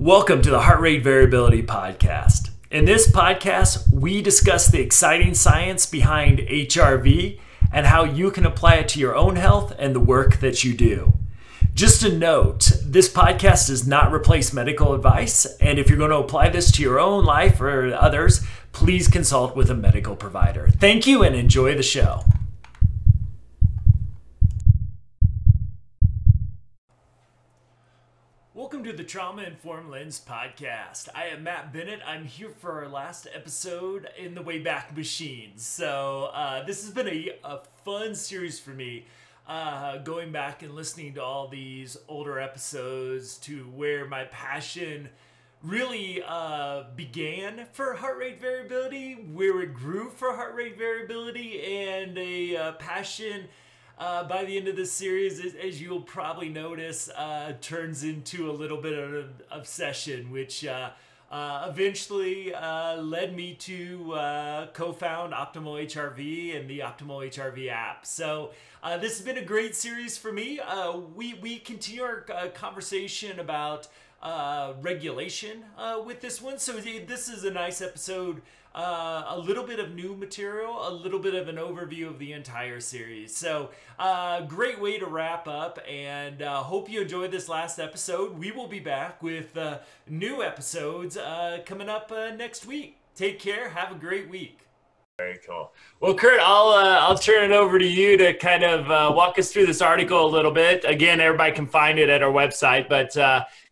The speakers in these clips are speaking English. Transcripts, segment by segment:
Welcome to the Heart Rate Variability Podcast. In this podcast, we discuss the exciting science behind HRV and how you can apply it to your own health and the work that you do. Just a note this podcast does not replace medical advice, and if you're going to apply this to your own life or others, please consult with a medical provider. Thank you and enjoy the show. Welcome to the Trauma Informed Lens podcast. I am Matt Bennett. I'm here for our last episode in the Wayback Machine. So, uh, this has been a, a fun series for me. Uh, going back and listening to all these older episodes to where my passion really uh, began for heart rate variability, where it grew for heart rate variability, and a uh, passion uh, by the end of this series, as, as you'll probably notice, uh, turns into a little bit of an obsession, which uh, uh eventually uh, led me to uh, co-found Optimal HRV and the Optimal HRV app. So this has been a great series for me. we we continue our conversation about regulation with this one. So this is a nice episode uh, a little bit of new material, a little bit of an overview of the entire series. So, uh, great way to wrap up, and uh, hope you enjoyed this last episode. We will be back with uh, new episodes uh, coming up uh, next week. Take care. Have a great week. Very cool. Well, Kurt, I'll I'll turn it over to you to kind of walk us through this article a little bit. Again, everybody can find it at our website, but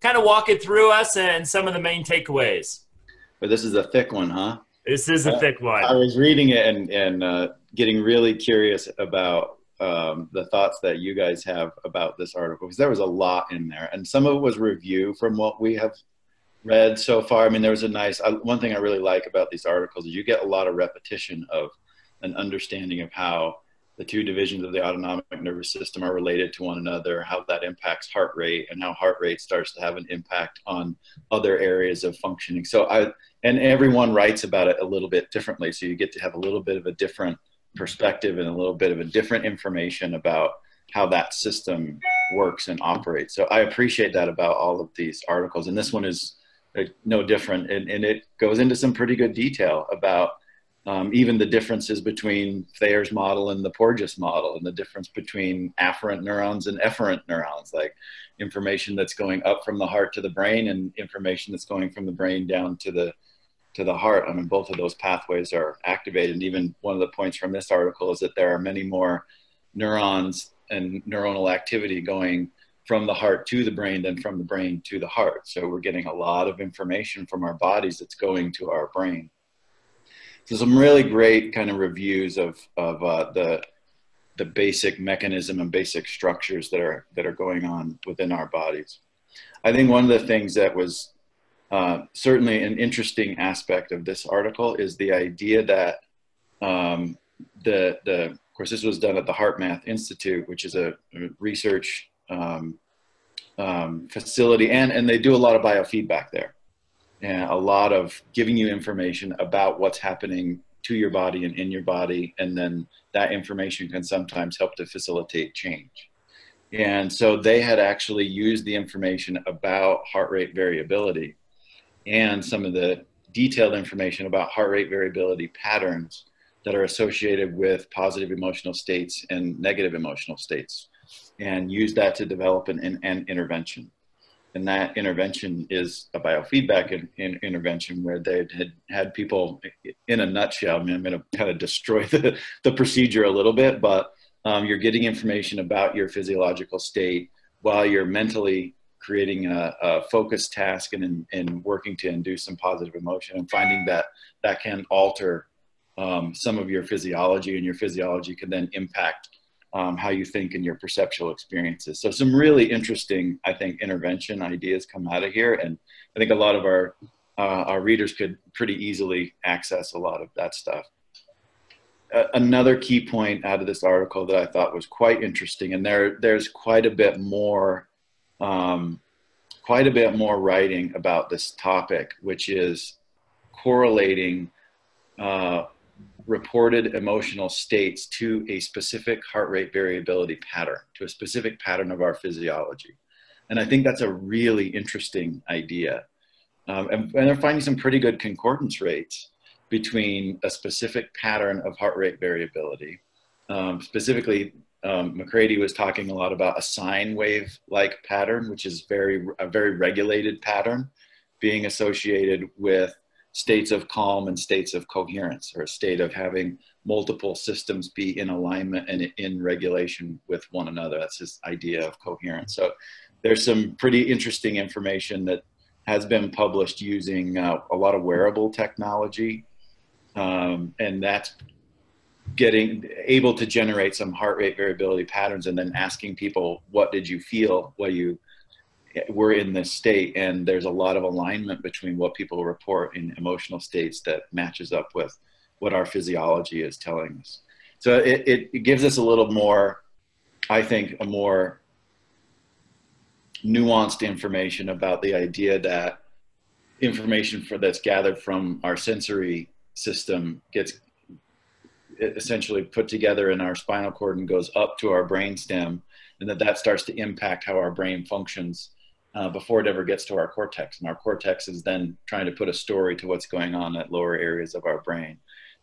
kind of walk it through us and some of the main takeaways. But this is a thick one, huh? This is a thick one. I was reading it and, and uh, getting really curious about um, the thoughts that you guys have about this article because there was a lot in there, and some of it was review from what we have read so far. I mean, there was a nice uh, one thing I really like about these articles is you get a lot of repetition of an understanding of how the two divisions of the autonomic nervous system are related to one another, how that impacts heart rate, and how heart rate starts to have an impact on other areas of functioning. So I and everyone writes about it a little bit differently, so you get to have a little bit of a different perspective and a little bit of a different information about how that system works and operates. So I appreciate that about all of these articles, and this one is no different, and, and it goes into some pretty good detail about um, even the differences between Thayer's model and the Porges model, and the difference between afferent neurons and efferent neurons, like information that's going up from the heart to the brain and information that's going from the brain down to the to the heart. I mean, both of those pathways are activated. And even one of the points from this article is that there are many more neurons and neuronal activity going from the heart to the brain than from the brain to the heart. So we're getting a lot of information from our bodies that's going to our brain. So some really great kind of reviews of of uh, the the basic mechanism and basic structures that are that are going on within our bodies. I think one of the things that was uh, certainly an interesting aspect of this article is the idea that um, the the of course this was done at the HeartMath Institute, which is a research um, um, facility, and and they do a lot of biofeedback there. And a lot of giving you information about what's happening to your body and in your body and then that information can sometimes help to facilitate change. And so they had actually used the information about heart rate variability and some of the detailed information about heart rate variability patterns that are associated with positive emotional states and negative emotional states and use that to develop an, an, an intervention and that intervention is a biofeedback in, in intervention where they had had people in a nutshell. I mean, I'm going to kind of destroy the, the procedure a little bit, but um, you're getting information about your physiological state while you're mentally creating a, a focused task and, and working to induce some positive emotion and finding that that can alter um, some of your physiology and your physiology can then impact um, how you think and your perceptual experiences. So some really interesting, I think, intervention ideas come out of here, and I think a lot of our uh, our readers could pretty easily access a lot of that stuff. Another key point out of this article that I thought was quite interesting, and there there's quite a bit more, um, quite a bit more writing about this topic, which is correlating uh, reported emotional states to a specific heart rate variability pattern, to a specific pattern of our physiology. And I think that's a really interesting idea Um, and, and, they're finding some pretty good concordance rates between a specific pattern of heart rate variability. Um, specifically, um, McCraty was talking a lot about a sine wave like pattern, which is very a very regulated pattern being associated with states of calm and states of coherence, or a state of having multiple systems be in alignment and in regulation with one another. That's this idea of coherence. So there's some pretty interesting information that has been published using uh, a lot of wearable technology, um, and that's getting able to generate some heart rate variability patterns and then asking people what did you feel while you were in this state? And there's a lot of alignment between what people report in emotional states that matches up with what our physiology is telling us. So it, it, gives us a little more i think a more nuanced information about the idea that information for that's gathered from our sensory system gets essentially put together in our spinal cord and goes up to our brain stem and that that starts to impact how our brain functions uh, before it ever gets to our cortex. And our cortex is then trying to put a story to what's going on at lower areas of our brain.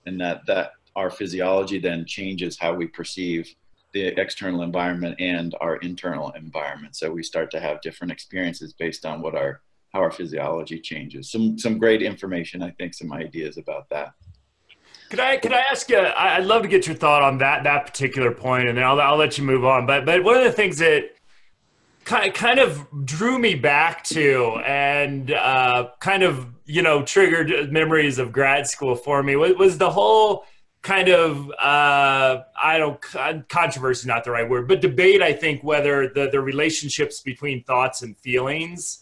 And that that our physiology then changes how we perceive the external environment and our internal environment. So we start to have different experiences based on what our how our physiology changes. Some some great information i think some ideas about that could I could I ask you? I'd love to get your thought on that that particular point, and then I'll I'll let you move on. But but one of the things that kind kind of drew me back to and uh, kind of you know triggered memories of grad school for me was, was the whole kind of uh, I don't controversy not the right word, but debate. I think whether the the relationships between thoughts and feelings.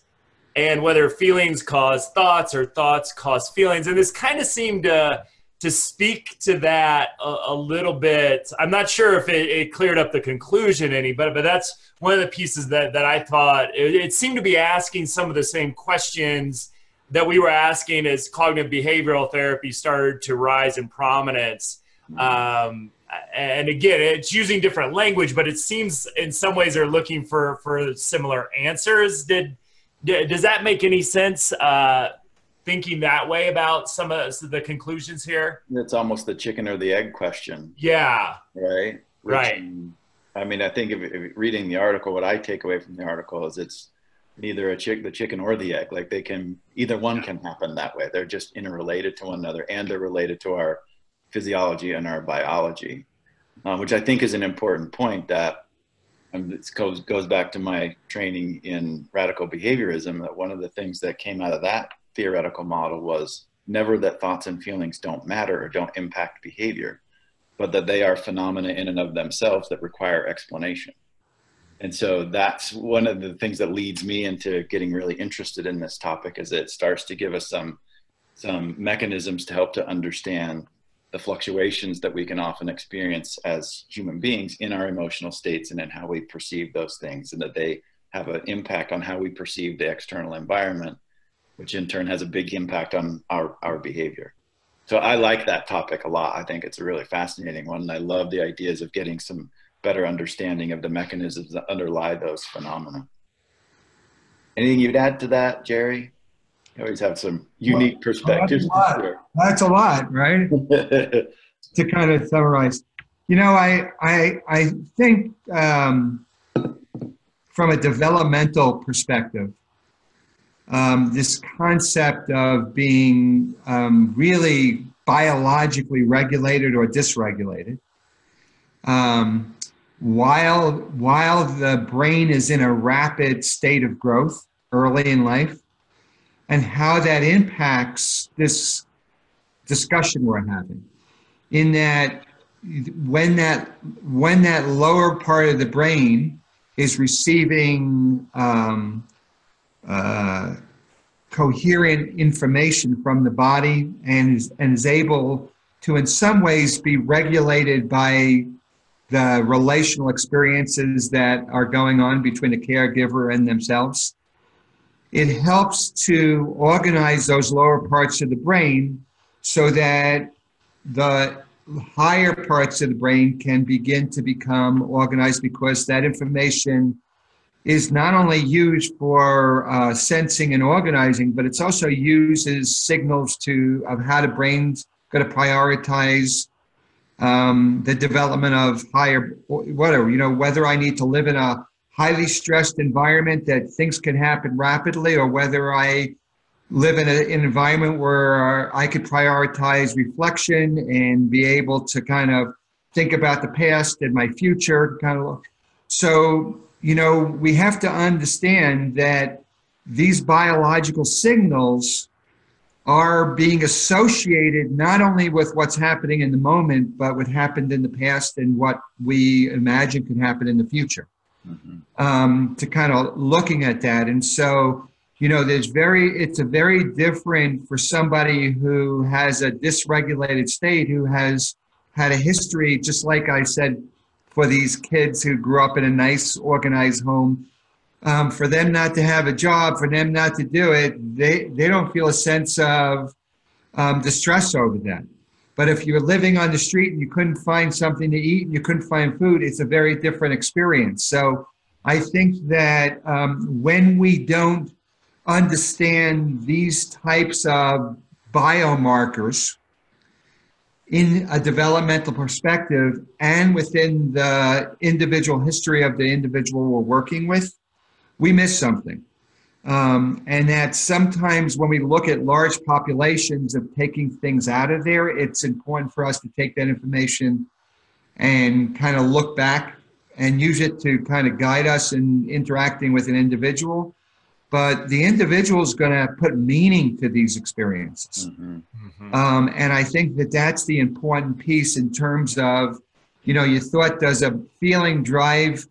And whether feelings cause thoughts or thoughts cause feelings, and this kind of seemed to to speak to that a, a little bit. I'm not sure if it, it, cleared up the conclusion any, but but that's one of the pieces that that I thought it, it, seemed to be asking some of the same questions that we were asking as cognitive behavioral therapy started to rise in prominence. Um, and again, it's using different language, but it seems in some ways they're looking for for similar answers. Did, did does that make any sense? Uh, thinking that way about some of the conclusions here? It's almost the chicken or the egg question. Yeah. Right. Which, right. I mean, I think if, if, reading the article, what I take away from the article is it's neither a chick, the chicken or the egg. Like they can, either one can happen that way. They're just interrelated to one another, and they're related to our physiology and our biology, um, which I think is an important point. That um, this goes goes back to my training in radical behaviorism. That one of the things that came out of that theoretical model was never that thoughts and feelings don't matter or don't impact behavior, but that they are phenomena in and of themselves that require explanation. And so that's one of the things that leads me into getting really interested in this topic is it starts to give us some some mechanisms to help to understand the fluctuations that we can often experience as human beings in our emotional states and in how we perceive those things and that they have an impact on how we perceive the external environment which in turn has a big impact on our, our behavior. So I like that topic a lot. I think it's a really fascinating one. And I love the ideas of getting some better understanding of the mechanisms that underlie those phenomena. Anything you'd add to that, Jerry? You always have some unique well, perspectives. That's a lot, that's a lot right? to kind of summarize. You know, I, I, I think um, from a developmental perspective, um, this concept of being um, really biologically regulated or dysregulated. Um, while, while the brain is in a rapid state of growth early in life, and how that impacts this discussion we're having. In that, when that when that lower part of the brain is receiving um, uh, coherent information from the body and is, and is able to, in some ways, be regulated by the relational experiences that are going on between the caregiver and themselves. It helps to organize those lower parts of the brain so that the higher parts of the brain can begin to become organized because that information is not only used for uh, sensing and organizing, but it's also used as signals to of how the brain's going to prioritize um, the development of higher whatever you know whether I need to live in a highly stressed environment that things can happen rapidly, or whether I live in a, an environment where I could prioritize reflection and be able to kind of think about the past and my future kind of look. so you know we have to understand that these biological signals are being associated not only with what's happening in the moment but what happened in the past and what we imagine could happen in the future mm-hmm. um, to kind of looking at that and so you know there's very it's a very different for somebody who has a dysregulated state who has had a history just like i said for these kids who grew up in a nice organized home. Um, for them not to have a job for them not to do it they they don't feel a sense of um, distress over that. But if you're living on the street and you couldn't find something to eat and you couldn't find food it's a very different experience. So i think that um, when we don't understand these types of biomarkers in a developmental perspective and within the individual history of the individual we're working with, we miss something. Um, and that sometimes when we look at large populations of taking things out of there, it's important for us to take that information and kind of look back and use it to kind of guide us in interacting with an individual but the individual is going to put meaning to these experiences. Mm-hmm. Mm-hmm. Um, and I think that that's the important piece in terms of, you know, you thought does a feeling drive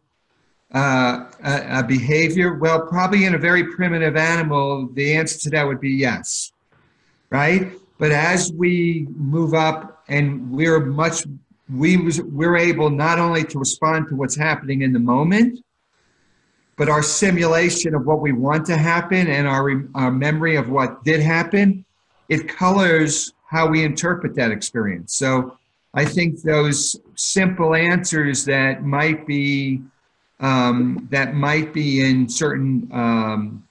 uh, a, a, behavior? Well, probably in a very primitive animal, the answer to that would be yes, right? But as we move up and we're much, we we're able not only to respond to what's happening in the moment, but our simulation of what we want to happen and our, our memory of what did happen, it colors how we interpret that experience. So I think those simple answers that might be um, that might be in certain um,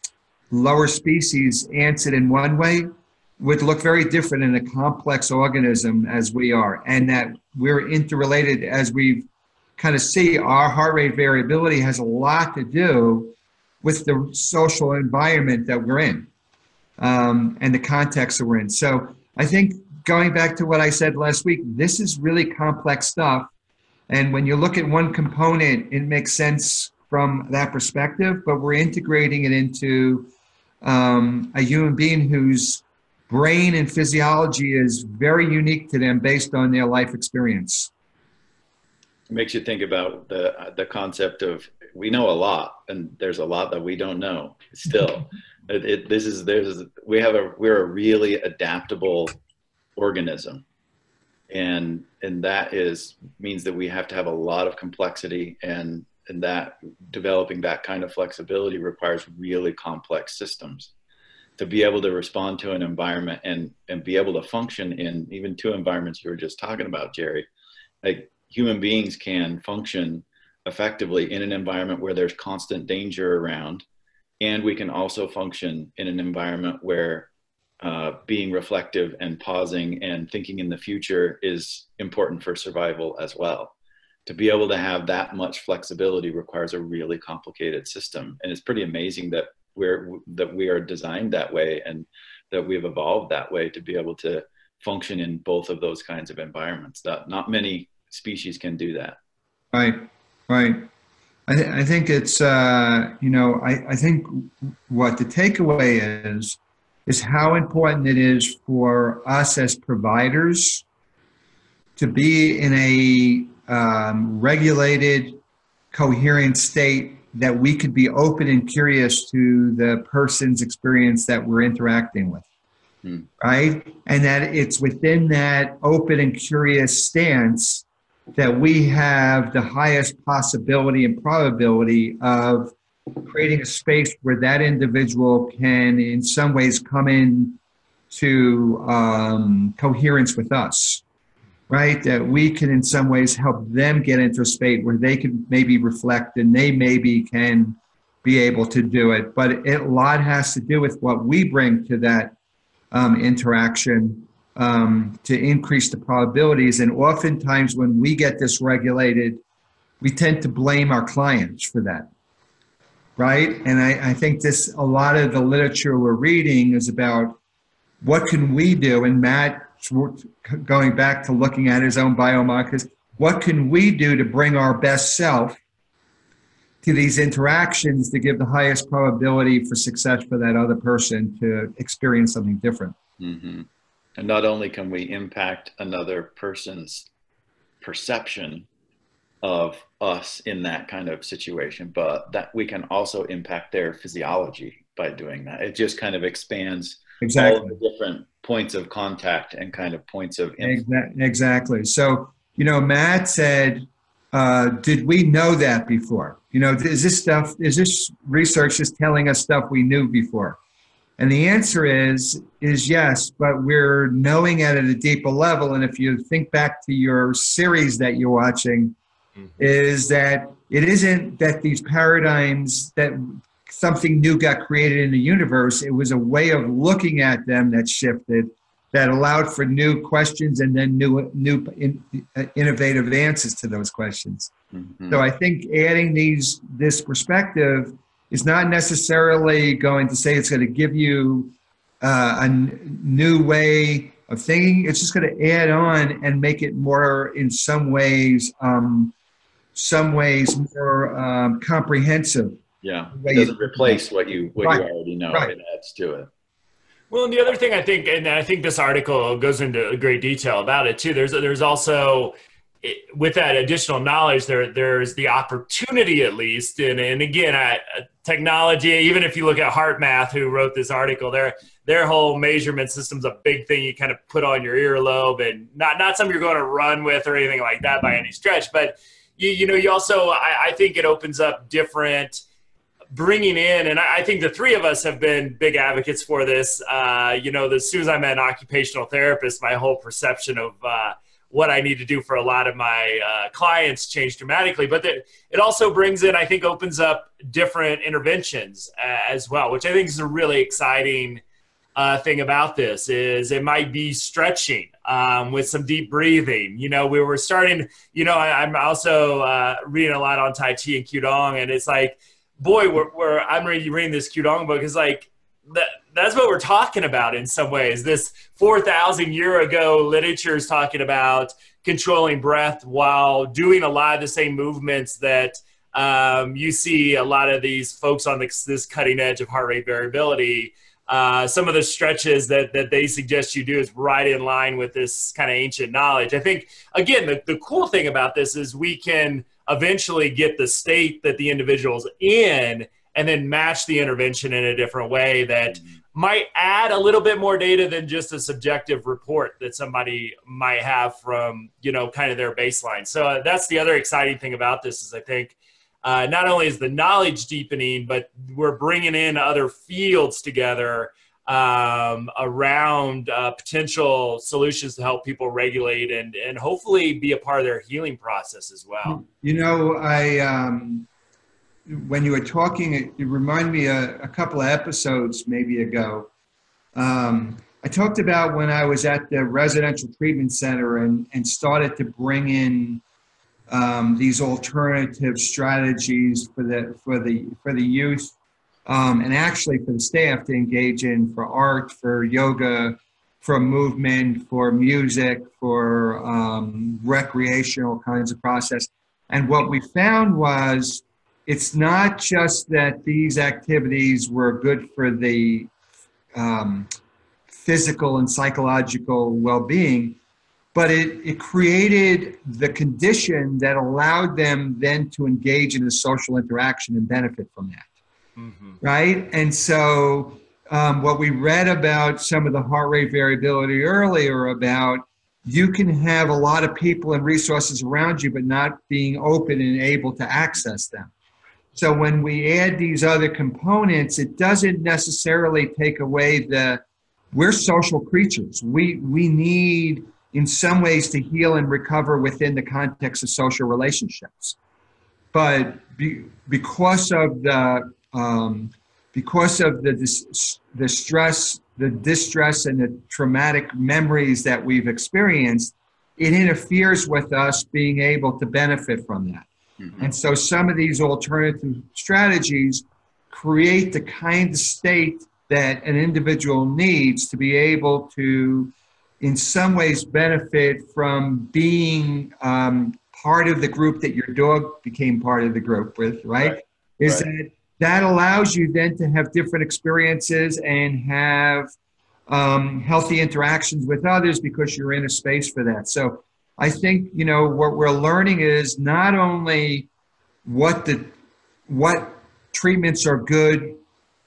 lower species answered in one way would look very different in a complex organism as we are, and that we're interrelated as we've kind of see our heart rate variability has a lot to do with the social environment that we're in um, and the context that we're in. So I think going back to what I said last week, this is really complex stuff. And when you look at one component, it makes sense from that perspective, but we're integrating it into um, a human being whose brain and physiology is very unique to them based on their life experience makes you think about the the concept of we know a lot and there's a lot that we don't know still. It, it, this is there's we have a we're a really adaptable organism. And and that is means that we have to have a lot of complexity and and that developing that kind of flexibility requires really complex systems. To be able to respond to an environment and and be able to function in even two environments you were just talking about jerry like human beings can function effectively in an environment where there's constant danger around. And we can also function in an environment where uh, being reflective and pausing and thinking in the future is important for survival as well. To be able to have that much flexibility requires a really complicated system. And it's pretty amazing that we're that we are designed that way and that we've evolved that way to be able to function in both of those kinds of environments. That not many species can do that. Right, right. I, th- I think it's, uh, you know, I, I think what the takeaway is, is how important it is for us as providers to be in a um, regulated, coherent state that we could be open and curious to the person's experience that we're interacting with. Hmm. Right? And that it's within that open and curious stance that we have the highest possibility and probability of creating a space where that individual can, in some ways, come in to um, coherence with us, right? That we can, in some ways, help them get into a state where they can maybe reflect and they maybe can be able to do it, but it, a lot has to do with what we bring to that um, interaction um, to increase the probabilities. And oftentimes, when we get dysregulated, we tend to blame our clients for that, right? And I, I think this a lot of the literature we're reading is about what can we do. And Matt, going back to looking at his own biomarkers, what can we do to bring our best self to these interactions to give the highest probability for success for that other person to experience something different. Mm-hmm. And not only can we impact another person's perception of us in that kind of situation, but that we can also impact their physiology by doing that. It just kind of expands exactly. all the different points of contact and kind of points of influence. Exactly. So, you know, Matt said, uh, did we know that before? You know, is this stuff, is this research just telling us stuff we knew before? And the answer is, is yes, but we're knowing it at a deeper level. And if you think back to your series that you're watching, mm-hmm. is that it isn't that these paradigms that something new got created in the universe. It was a way of looking at them that shifted, that allowed for new questions and then new, new in, uh, innovative answers to those questions. Mm-hmm. So I think adding these this perspective is not necessarily going to say it's going to give you uh, a n- new way of thinking. It's just going to add on and make it more, in some ways, um, some ways more um, comprehensive. Yeah, it doesn't replace what you what right. you already know. Right. It adds to it. Well, and the other thing I think, and I think this article goes into great detail about it too. There's there's also with that additional knowledge, there there's the opportunity at least, and and again, I, technology. Even if you look at HeartMath, who wrote this article, their their whole measurement system's a big thing you kind of put on your earlobe, and not not something you're going to run with or anything like that by any stretch. But you you know you also I, I think it opens up different bringing in, and I, think the three of us have been big advocates for this. Uh, you know, as soon as I met an occupational therapist, my whole perception of uh, what I need to do for a lot of my uh, clients changed dramatically. But the, it also brings in, I think, opens up different interventions uh, as well, which I think is a really exciting uh, thing about this. Is it might be stretching um, with some deep breathing. You know, we were starting. You know, I, am also uh, reading a lot on Tai Chi and Qigong, and it's like, boy, we're, we're I'm reading this Qigong book. It's like that that's what we're talking about in some ways. This 4,000 year ago literature is talking about controlling breath while doing a lot of the same movements that um, you see a lot of these folks on this, this cutting edge of heart rate variability. Uh, some of the stretches that, that they suggest you do is right in line with this kind of ancient knowledge. I think, again, the, the cool thing about this is we can eventually get the state that the individual's in and then match the intervention in a different way that mm-hmm. Might add a little bit more data than just a subjective report that somebody might have from you know kind of their baseline so uh, that's the other exciting thing about this is i think uh, not only is the knowledge deepening but we're bringing in other fields together um, around uh, potential solutions to help people regulate and, and hopefully be a part of their healing process as well. You know, I um, when you were talking, it, it reminded me a, a, couple of episodes maybe ago. Um, I talked about when I was at the residential treatment center and, and started to bring in um, these alternative strategies for the for the for the youth um, and actually for the staff to engage in for art, for yoga, for movement, for music, for um, recreational kinds of process. And what we found was it's not just that these activities were good for the um, physical and psychological well-being but it, it created the condition that allowed them then to engage in a social interaction and benefit from that. Mm-hmm. right? And so um, what we read about some of the heart rate variability earlier about you can have a lot of people and resources around you but not being open and able to access them so when we add these other components, it doesn't necessarily take away the we're social creatures. We we need in some ways to heal and recover within the context of social relationships. But be, because of the um, because of the the stress, the distress, and the traumatic memories that we've experienced, it interferes with us being able to benefit from that. Mhm. And so some of these alternative strategies create the kind of state that an individual needs to be able to, in some ways, benefit from being um, part of the group that your dog became part of the group with, right? Right. Is Right. that that allows you then to have different experiences and have um, healthy interactions with others because you're in a space for that. So I think you know what we're learning is not only what the what treatments are good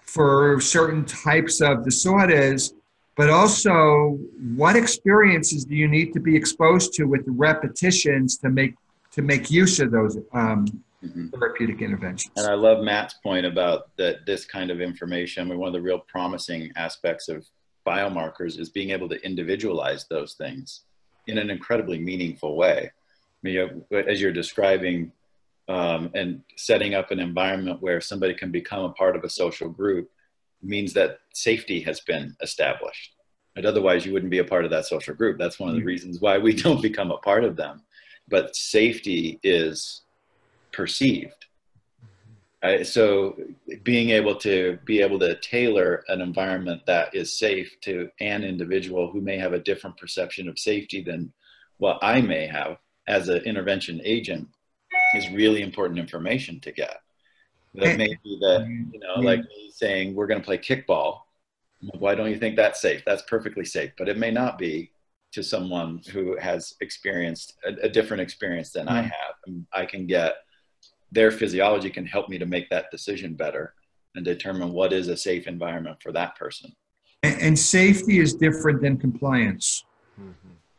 for certain types of disorders, but also what experiences do you need to be exposed to with repetitions to make to make use of those um, Mhm. therapeutic interventions. And I love Matt's point about that this kind of information. I mean, one of the real promising aspects of biomarkers is being able to individualize those things in an incredibly meaningful way. I mean, as you're describing um, and setting up an environment where somebody can become a part of a social group means that safety has been established. And otherwise, you wouldn't be a part of that social group. That's one of the Mhm. reasons why we don't become a part of them. But safety is perceived. Right? So being able to be able to tailor an environment that is safe to an individual who may have a different perception of safety than what I may have as an intervention agent is really important information to get. That may be that, you know, like me saying, we're going to play kickball. Why don't you think that's safe? That's perfectly safe. But it may not be to someone who has experienced a, a different experience than I Mm. have. I can get their physiology can help me to make that decision better and determine what is a safe environment for that person. And, and safety is different than compliance,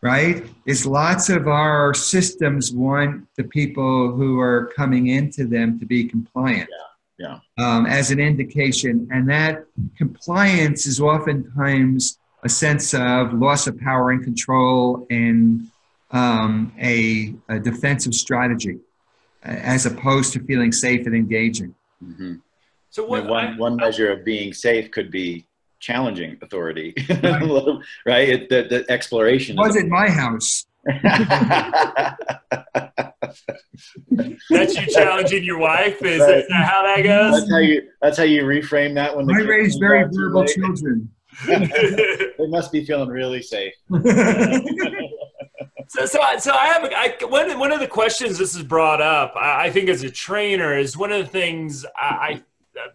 right? Is lots of our systems want the people who are coming into them to be compliant. Yeah, Um, as an indication, and that compliance is oftentimes a sense of loss of power and control and um, a, a defensive strategy, a- as opposed to feeling safe and engaging. hmm So what? one, one measure of being safe could be challenging authority, Right. right? It, the, the exploration. Was it my house? That's you challenging your wife. Is, Right. that how that goes? that's goes? how you. That's how you reframe that one. the I raised very verbal children. They must be feeling really safe. So, so, I, so I have a, I, one. One of the questions this is brought up, I, I think, as a trainer, is one of the things I, I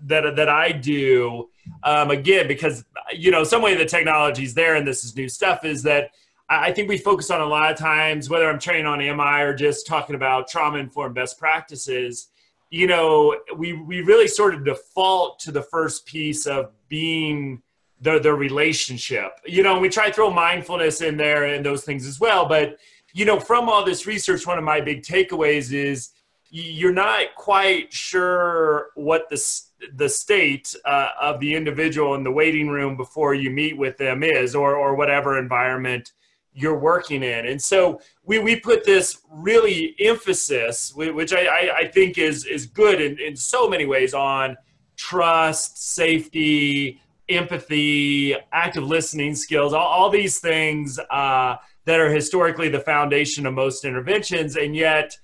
that that I do. Um, again, because you know, some way the technology is there, and this is new stuff. Is that I, I think we focus on a lot of times, whether I'm training on MI or just talking about trauma informed best practices. You know, we we really sort of default to the first piece of being the the relationship. You know, we try to throw mindfulness in there and those things as well. But you know, from all this research, one of my big takeaways is you're not quite sure what the the state uh, of the individual in the waiting room before you meet with them is, or or whatever environment you're working in. And so we, we put this really emphasis, which I, I, I think is, is good in, in so many ways on trust, safety, empathy, active listening skills, all, all these things uh, that are historically the foundation of most interventions. And yet,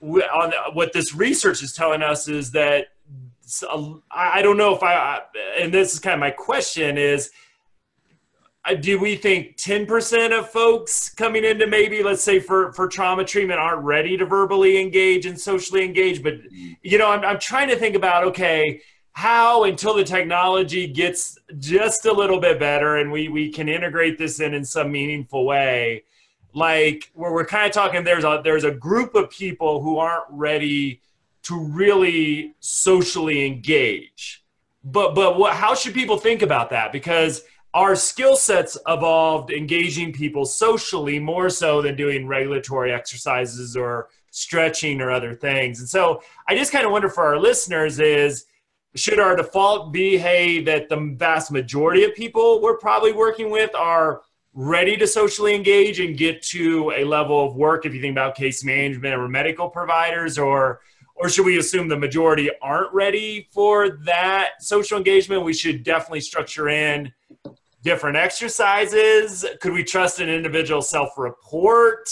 we, on what this research is telling us is that so, I don't know if I, and this is kind of my question is, uh, do we think 10% of folks coming into maybe let's say for for trauma treatment aren't ready to verbally engage and socially engage but you know i'm, I'm trying to think about okay how until the technology gets just a little bit better and we we can integrate this in in some meaningful way like where we're kind of talking there's a there's a group of people who aren't ready to really socially engage but but what how should people think about that because our skill sets evolved engaging people socially more so than doing regulatory exercises or stretching or other things. And so I just kind of wonder for our listeners is should our default be hey that the vast majority of people we're probably working with are ready to socially engage and get to a level of work if you think about case management or medical providers or or should we assume the majority aren't ready for that social engagement? We should definitely structure in different exercises. Could we trust an individual self-report?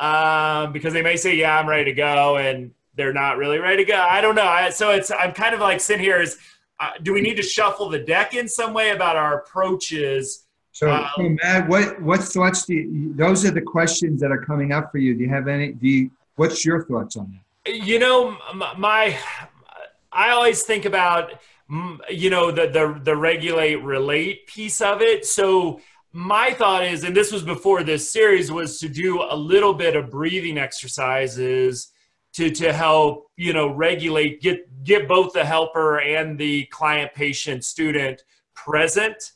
Um, because they may say, "Yeah, I'm ready to go," and they're not really ready to go. I don't know. I, so it's I'm kind of like sitting here is, uh, do we need to shuffle the deck in some way about our approaches? So, um, so Matt, what what thoughts do you, those are the questions that are coming up for you? Do you have any? Do you, what's your thoughts on that? You know, my I always think about you know the the the regulate relate piece of it. So my thought is, and this was before this series, was to do a little bit of breathing exercises to to help you know regulate get get both the helper and the client patient student present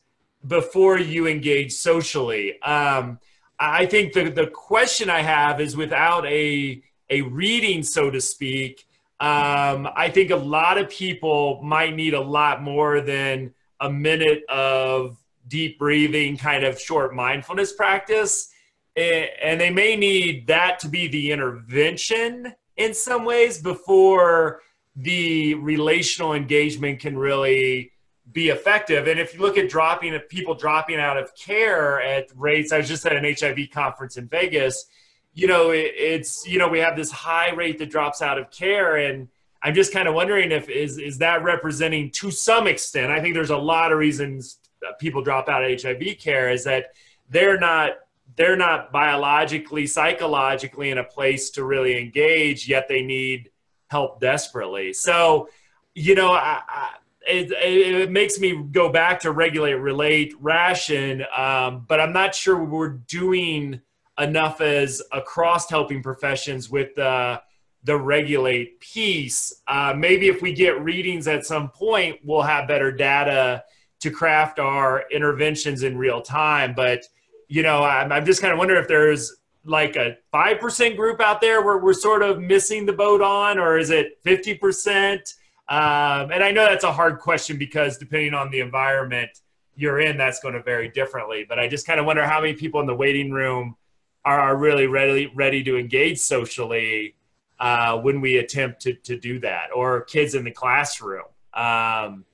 before you engage socially. Um, i think the the question i have is without a a reading so to speak um, i think a lot of people might need a lot more than a minute of deep breathing kind of short mindfulness practice. And they may need that to be the intervention in some ways before the relational engagement can really be effective. And if you look at dropping people dropping out of care at rates, I was just at an HIV conference in Vegas. You know, it, it's you know we have this high rate that drops out of care, and I'm just kind of wondering if is is that representing to some extent. I think there's a lot of reasons people drop out of HIV care is that they're not they're not biologically, psychologically in a place to really engage, yet they need help desperately. So, you know, I, I, it, it, makes me go back to regulate, relate, reason, um, but I'm not sure we're doing enough as across helping professions with the the regulate piece. Uh, maybe if we get readings at some point, we'll have better data to craft our interventions in real time. But you know, I'm, I'm just kind of wondering if there's like a 5% group out there where we're sort of missing the boat on, or is it 50%? Um, and I know that's a hard question because depending on the environment you're in, that's going to vary differently. But I just kind of wonder how many people in the waiting room are, are really ready, ready to engage socially uh, when we attempt to, to do that, or kids in the classroom. Um,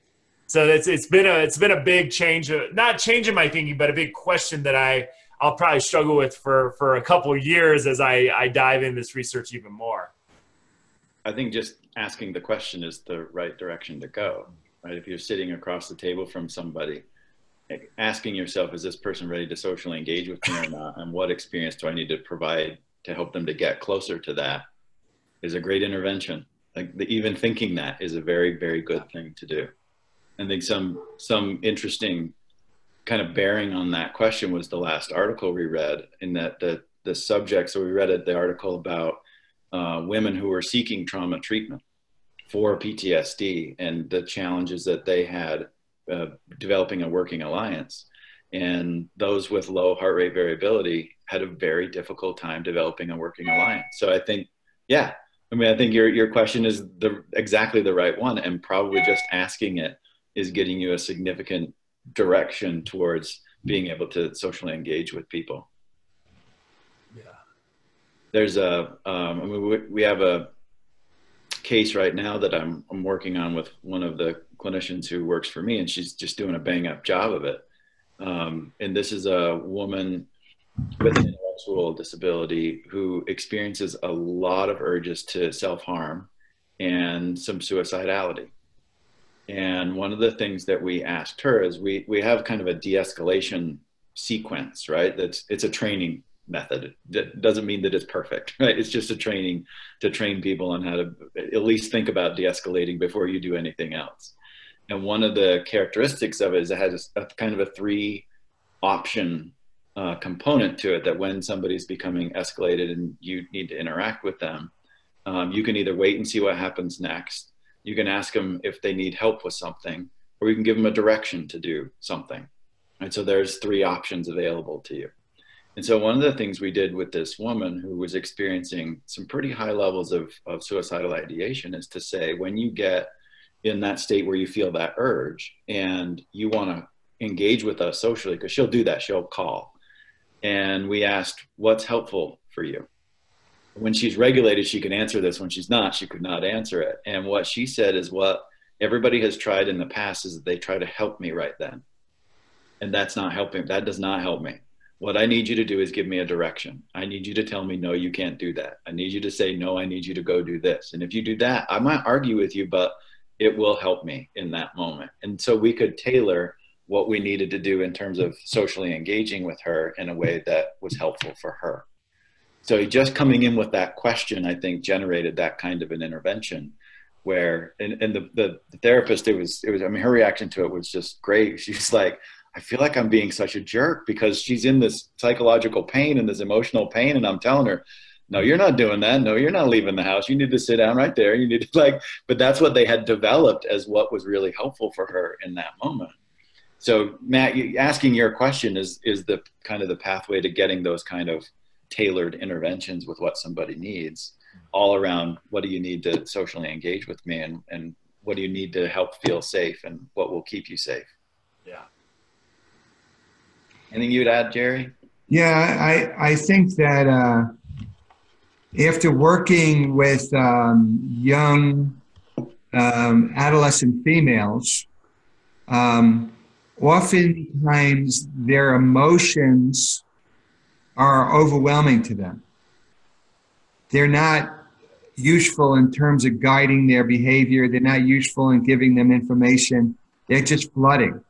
so it's it's been a it's been a big change, of, not change in my thinking, but a big question that I I'll probably struggle with for for a couple years as I I dive in this research even more. I think just asking the question is the right direction to go. Right, if you're sitting across the table from somebody, asking yourself, is this person ready to socially engage with me or not, and what experience do I need to provide to help them to get closer to that, is a great intervention. Like the, even thinking that is a very very good thing to do. I think some some interesting kind of bearing on that question was the last article we read in that the the subject. So we read it, the article about uh, women who were seeking trauma treatment for PTSD and the challenges that they had uh, developing a working alliance. And those with low heart rate variability had a very difficult time developing a working alliance. So I think, yeah, I mean, I think your your question is the exactly the right one, and probably just asking it is getting you a significant direction towards being able to socially engage with people. Yeah. There's a, um, I mean, we, we have a case right now that I'm, I'm working on with one of the clinicians who works for me, and she's just doing a bang up job of it. Um, and this is a woman with an intellectual disability who experiences a lot of urges to self harm and some suicidality. And one of the things that we asked her is we, we have kind of a de-escalation sequence, right? That's it's a training method. That doesn't mean that it's perfect, right? It's just a training to train people on how to at least think about de-escalating before you do anything else. And one of the characteristics of it is it has a, a kind of a three option uh, component to it that when somebody's becoming escalated and you need to interact with them, um, you can either wait and see what happens next you can ask them if they need help with something, or you can give them a direction to do something. And so there's three options available to you. And so one of the things we did with this woman who was experiencing some pretty high levels of, of suicidal ideation is to say, when you get in that state where you feel that urge and you want to engage with us socially, because she'll do that, she'll call. And we asked, what's helpful for you? When she's regulated, she can answer this. When she's not, she could not answer it. And what she said is what everybody has tried in the past is that they try to help me right then. And that's not helping. That does not help me. What I need you to do is give me a direction. I need you to tell me, no, you can't do that. I need you to say, no, I need you to go do this. And if you do that, I might argue with you, but it will help me in that moment. And so we could tailor what we needed to do in terms of socially engaging with her in a way that was helpful for her. So just coming in with that question, I think, generated that kind of an intervention where, and, and the, the, the therapist, it was, it was, I mean, her reaction to it was just great. She's like, I feel like I'm being such a jerk because she's in this psychological pain and this emotional pain. And I'm telling her, no, you're not doing that. No, you're not leaving the house. You need to sit down right there. You need to like, but that's what they had developed as what was really helpful for her in that moment. So Matt, asking your question is, is the kind of the pathway to getting those kind of tailored interventions with what somebody needs all around what do you need to socially engage with me and, and what do you need to help feel safe and what will keep you safe? Yeah. Anything you'd add jerry? Yeah i i think that uh, after working with um, young um, adolescent females um, oftentimes their emotions are overwhelming to them. They're not useful in terms of guiding their behavior. They're not useful in giving them information. They're just flooding.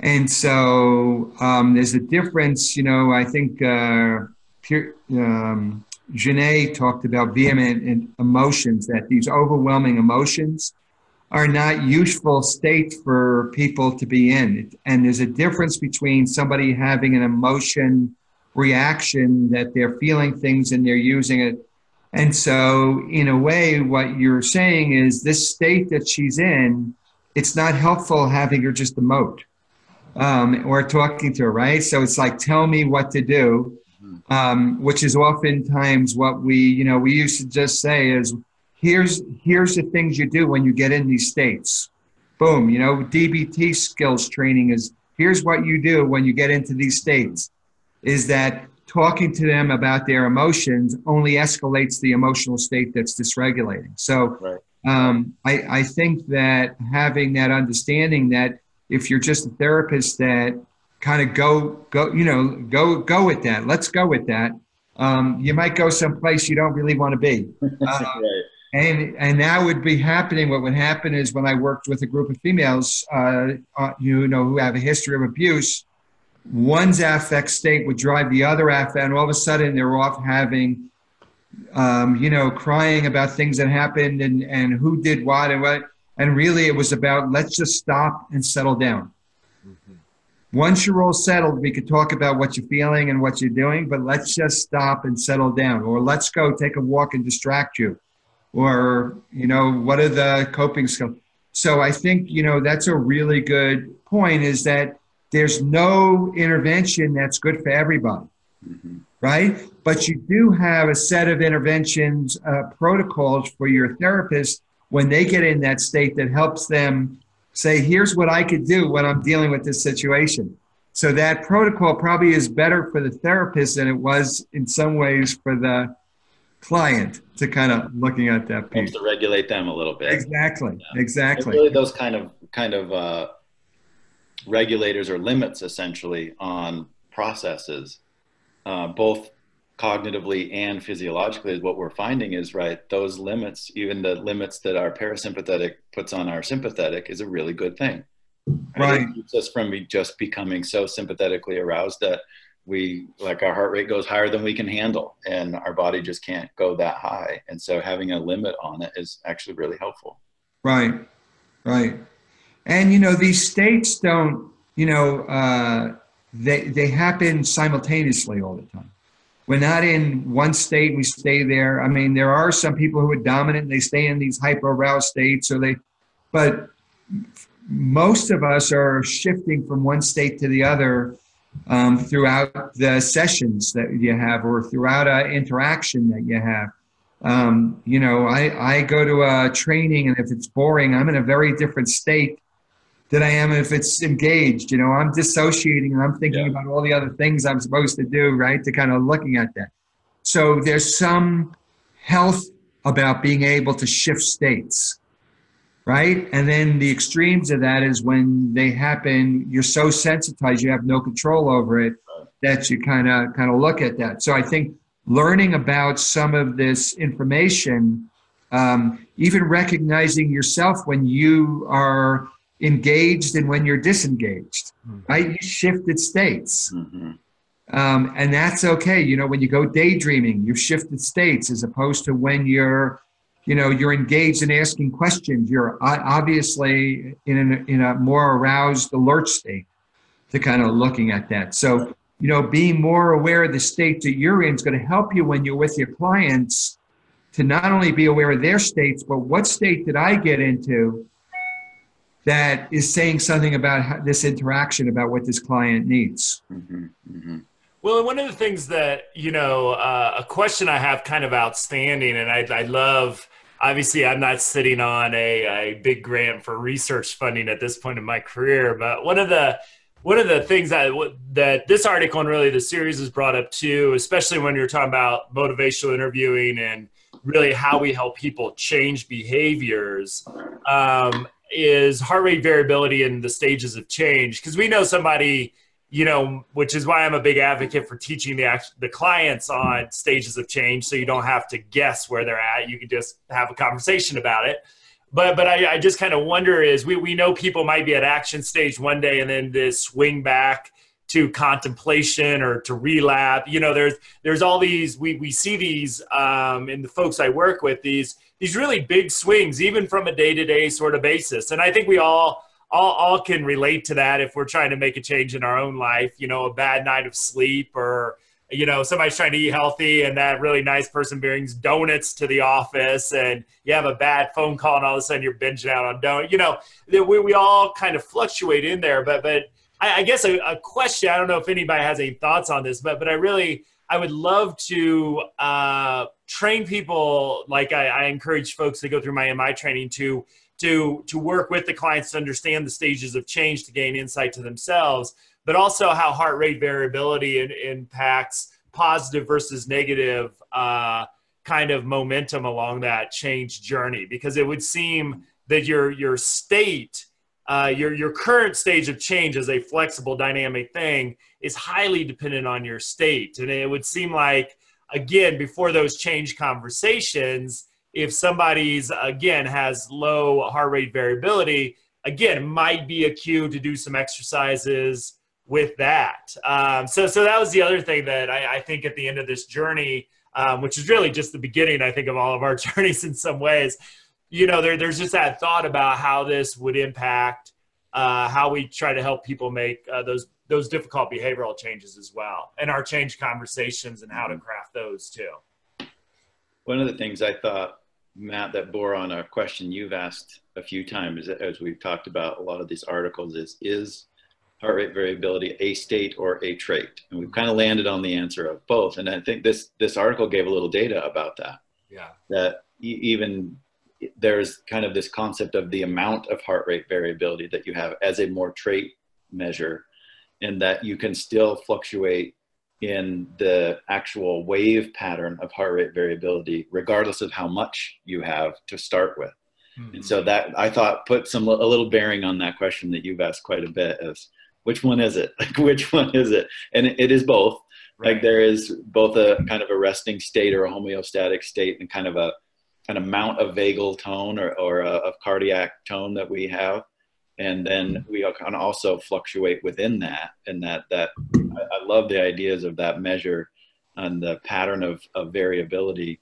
And so um, there's a difference, you know, I think uh, um, talked about vehement emotions, that these overwhelming emotions are not useful states for people to be in. And there's a difference between somebody having an emotion reaction that they're feeling things and they're using it. And so, in a way, what you're saying is this state that she's in, it's not helpful having her just emote um, or talking to her, right? So it's like, tell me what to do, um, which is oftentimes what we, you know, we used to just say is, here's here's the things you do when you get in these states. Boom, you know, DBT skills training is here's what you do when you get into these states is that talking to them about their emotions only escalates the emotional state that's dysregulating. So right. um, I, I think that having that understanding that if you're just a therapist that kind of go go you know go go with that let's go with that um, you might go someplace you don't really want to be uh, right. and and that would be happening what would happen is when i worked with a group of females uh, uh, you know who have a history of abuse one's affect state would drive the other affect, and all of a sudden they're off having, um, you know, crying about things that happened and, and who did what and what. And really it was about let's just stop and settle down. Mm-hmm. Once you're all settled, we could talk about what you're feeling and what you're doing, but let's just stop and settle down. Or let's go take a walk and distract you. Or, you know, what are the coping skills? So I think, you know, that's a really good point is that there's no intervention that's good for everybody, mm-hmm. right? But you do have a set of interventions, uh, protocols for your therapist when they get in that state that helps them say, here's what I could do when I'm dealing with this situation. So that protocol probably is better for the therapist than it was in some ways for the client to kind of looking at that piece. to regulate them a little bit. Exactly. Yeah. Exactly. really those kind of kind of uh, regulators or limits essentially on processes, uh, both cognitively and physiologically what we're finding is right those limits even the limits that our parasympathetic puts on our sympathetic is a really good thing. Right, it keeps us from just becoming so sympathetically aroused that we like our heart rate goes higher than we can handle and our body just can't go that high. And so having a limit on it is actually really helpful. Right. Right and you know, these states don't, you know, uh, they they happen simultaneously all the time. We're not in one state, we stay there. I mean, there are some people who are dominant, they stay in these hyper aroused states, or they, but most of us are shifting from one state to the other um, throughout the sessions that you have or throughout an interaction that you have. Um, you know, I, I go to a training and if it's boring, I'm in a very different state than I am if it's engaged. You know, I'm dissociating and I'm thinking yeah. about all the other things I'm supposed to do, right? To kind of looking at that. So there's some health about being able to shift states, right? And then the extremes of that is when they happen, you're so sensitized, you have no control over it that you kind of kind of look at that. So I think learning about some of this information, um, even recognizing yourself when you are engaged and when you're disengaged, mm-hmm. right? You shifted states. Mm-hmm. Um, and that's okay. You know, when you go daydreaming, you've shifted states as opposed to when you're, you know, you're engaged in asking questions. You're obviously in, a in a more aroused, alert state to kind of looking at that. So, you know, being more aware of the state that you're in is going to help you when you're with your clients to not only be aware of their states, but what state did I get into that is saying something about this interaction about what this client needs. Mm-hmm, mm-hmm. Well, one of the things that, you know, uh, a question I have kind of outstanding, and I, I love, obviously, I'm not sitting on a, a big grant for research funding at this point in my career, but one of the, one of the things that that this article and really the series has brought up too, especially when you're talking about motivational interviewing and really how we help people change behaviors, um, is heart rate variability in the stages of change. Because we know somebody you know, which is why I'm a big advocate for teaching the the clients on stages of change, so you don't have to guess where they're at. You can just have a conversation about it. But but I, I just kind of wonder is we we know people might be at action stage one day and then this swing back to contemplation or to relapse. You know, there's there's all these we we see these um, in the folks I work with these these really big swings even from a day to day sort of basis, and I think we all all, all can relate to that if we're trying to make a change in our own life you know a bad night of sleep or you know somebody's trying to eat healthy and that really nice person brings donuts to the office and you have a bad phone call and all of a sudden you're binging out on donuts you know we, we all kind of fluctuate in there. But but i, guess a, a, question i don't know if anybody has any thoughts on this but but i really i would love to uh, train people like I, I encourage folks to go through my mi training to to to work with the clients to understand the stages of change to gain insight to themselves but also how heart rate variability in, impacts positive versus negative uh, kind of momentum along that change journey. Because it would seem that your your state uh, your your current stage of change as a flexible dynamic thing is highly dependent on your state. And it would seem like again before those change conversations if somebody's again has low heart rate variability again might be a cue to do some exercises with that. Um, so so that was the other thing that I, I think at the end of this journey um, which is really just the beginning i think of all of our journeys in some ways you know there, there's just that thought about how this would impact uh, how we try to help people make uh, those those difficult behavioral changes as well and our change conversations and how to craft those too one of the things i thought Matt, that bore on a question you've asked a few times as we've talked about a lot of these articles is is heart rate variability a state or a trait? And we've kind of landed on the answer of both. And I think this this article gave a little data about that. Yeah. That even there's kind of this concept of the amount of heart rate variability that you have as a more trait measure, and that you can still fluctuate in the actual wave pattern of heart rate variability, regardless of how much you have to start with. Mm-hmm. And so that I thought put some a little bearing on that question that you've asked quite a bit is which one is it? Like which one is it? And it is both. Right. Like there is both a kind of a resting state or a homeostatic state and kind of a an amount of vagal tone or, or a, of cardiac tone that we have. And then we can also fluctuate within that and that that I, love the ideas of that measure and the pattern of, of variability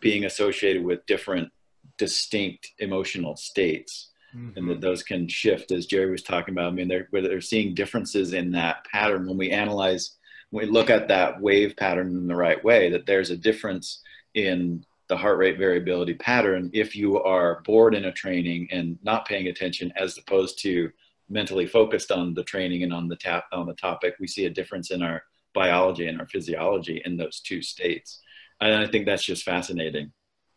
being associated with different distinct emotional states. Mm-hmm. and that those can shift as jerry was talking about. I mean they're, they're seeing differences in that pattern. When we analyze when we look at that wave pattern in the right way that there's a difference in the heart rate variability pattern if you are bored in a training and not paying attention as opposed to mentally focused on the training and on the tap on the topic. We see a difference in our biology and our physiology in those two states. And i think that's just fascinating.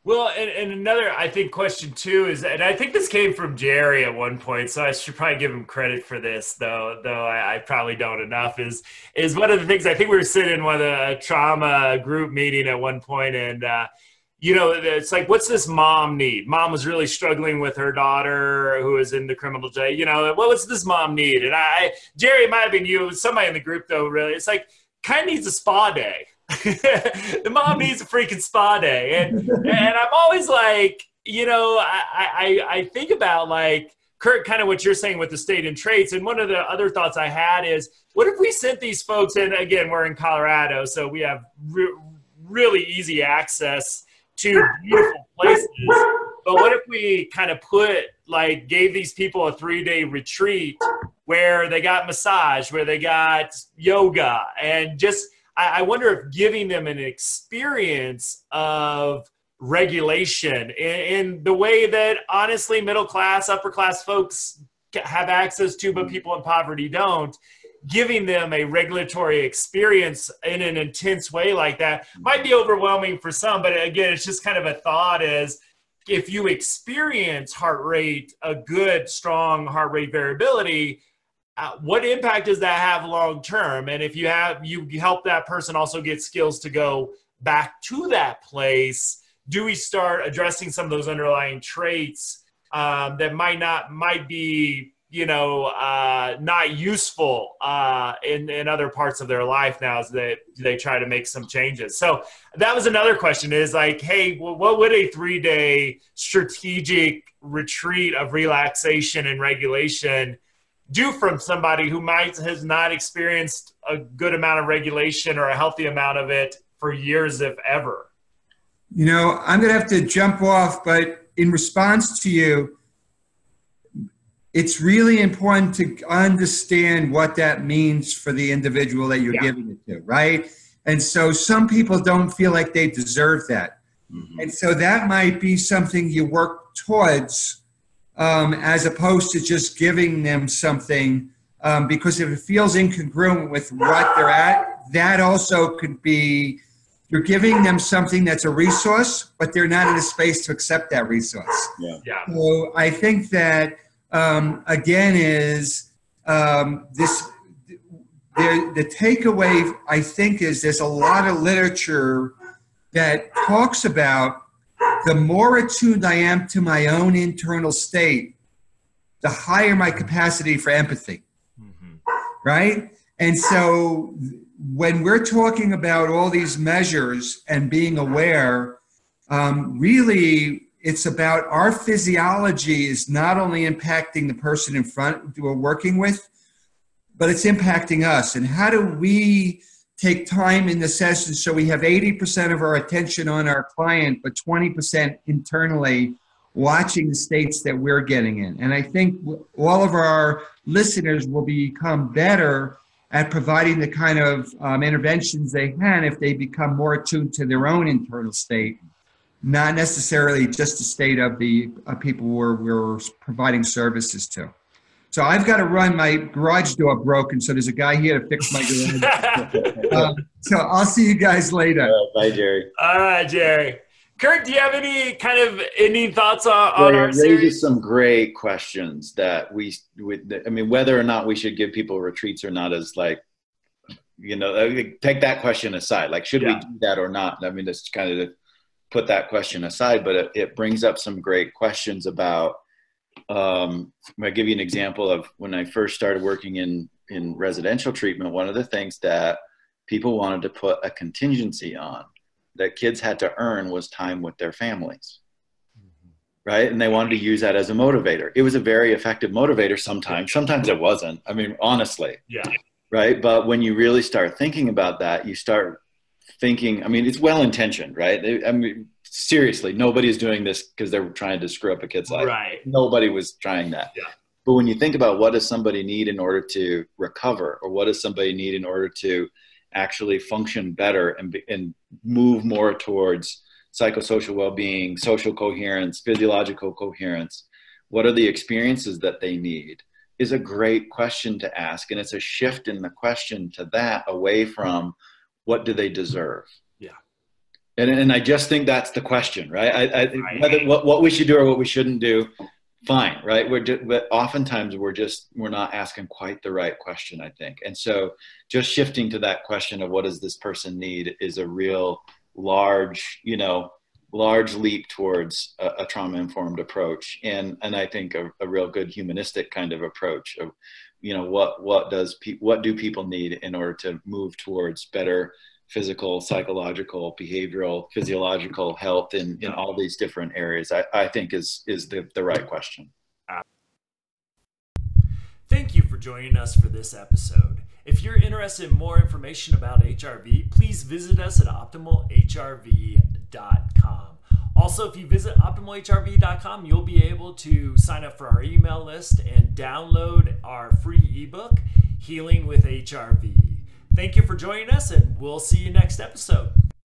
Well and, and another i think question too is and i think this came from jerry at one point so i should probably give him credit for this though though i, I probably don't enough is is one of the things i think we were sitting in one a trauma group meeting at one point and uh, you know, it's like, what's this mom need? Mom was really struggling with her daughter who is in the criminal jail. You know, what what's this mom need? And I, Jerry, it might have been you, somebody in the group though. Really, it's like kind of needs a spa day. the mom needs a freaking spa day, and and I'm always like, you know, I I, I think about like Kurt, kind of what you're saying with the state and traits. And one of the other thoughts I had is, what if we sent these folks? And again, we're in Colorado, so we have re- really easy access to beautiful places. But what if we kind of put like gave these people a three day retreat where they got massage, where they got yoga, and just I, I wonder if giving them an experience of regulation in, in, the way that honestly middle class, upper class folks have access to, but people in poverty don't. Giving them a regulatory experience in an intense way like that might be overwhelming for some, but again, it's just kind of a thought is if you experience heart rate, a good, strong heart rate variability, uh, what impact does that have long term? And if you have, you help that person also get skills to go back to that place. Do we start addressing some of those underlying traits um, that might not might be you know uh, not useful uh, in in other parts of their life now as they they try to make some changes. So that was another question: is like, hey, what would a three day strategic retreat of relaxation and regulation? do from somebody who might has not experienced a good amount of regulation or a healthy amount of it for years, if ever? You know, I'm going to have to jump off, but in response to you, it's really important to understand what that means for the individual that you're yeah. giving it to, right? And so some people don't feel like they deserve that. Mm-hmm. And so that might be something you work towards um, as opposed to just giving them something. Um, because if it feels incongruent with what they're at, that also could be you're giving them something that's a resource, but they're not in a space to accept that resource. Yeah. yeah. So I think that um, again is um, this. The, the takeaway I think is there's a lot of literature that talks about the more attuned I am to my own internal state, the higher my capacity for empathy. Mm-hmm. Right? And so when we're talking about all these measures and being aware, um, really it's about our physiology is not only impacting the person in front we're working with, but it's impacting us. And how do we take time in the session so we have 80% of our attention on our client, but 20% internally watching the states that we're getting in. And I think all of our listeners will become better at providing the kind of um, interventions they can if they become more attuned to their own internal state, not necessarily just the state of the uh, people we're, we're providing services to. So I've got to run. My garage door broken, so there's a guy here to fix my garage. um, so I'll see you guys later. bye, Jerry. All right, Jerry. Kurt, do you have any kind of any thoughts on, on yeah, our raises series? some great questions that we would. I mean, whether or not we should give people retreats or not is like, you know, uh, take that question aside. Like, should yeah. we do that or not? I mean, that's kind of put that question aside, but it, it brings up some great questions about um, I'll give you an example of when I first started working in in residential treatment. One of the things that people wanted to put a contingency on that kids had to earn was time with their families, mm-hmm. right? And they wanted to use that as a motivator. It was a very effective motivator. Sometimes, sometimes it wasn't. I mean, honestly, yeah, right. But when you really start thinking about that, you start thinking. I mean, it's well intentioned, right? I mean, seriously, nobody is doing this because they're trying to screw up a kid's life. Right. Nobody was trying that. Yeah. But when you think about what does somebody need in order to recover, or what does somebody need in order to actually function better and, and move more towards psychosocial well-being, social coherence, physiological coherence, what are the experiences that they need? Is a great question to ask, and it's a shift in the question to that away from what do they deserve Yeah. and, and I just think that's the question, right? I, I. Whether, what, what we should do or what we shouldn't do, fine, right? We're just, but oftentimes we're just we're not asking quite the right question, I think. And so, just shifting to that question of what does this person need is a real large, you know, large leap towards a, a trauma informed approach and and i think a, a, real good humanistic kind of approach of you know what what does pe- what do people need in order to move towards better physical psychological behavioral physiological health in in all these different areas? I, I think is is the, the right question. Thank you for joining us for this episode. If you're interested in more information about HRV, please visit us at optimalhrv.com. Also, if you visit optimalhrv.com, you'll be able to sign up for our email list and download our free ebook, Healing with HRV. Thank you for joining us, and we'll see you next episode.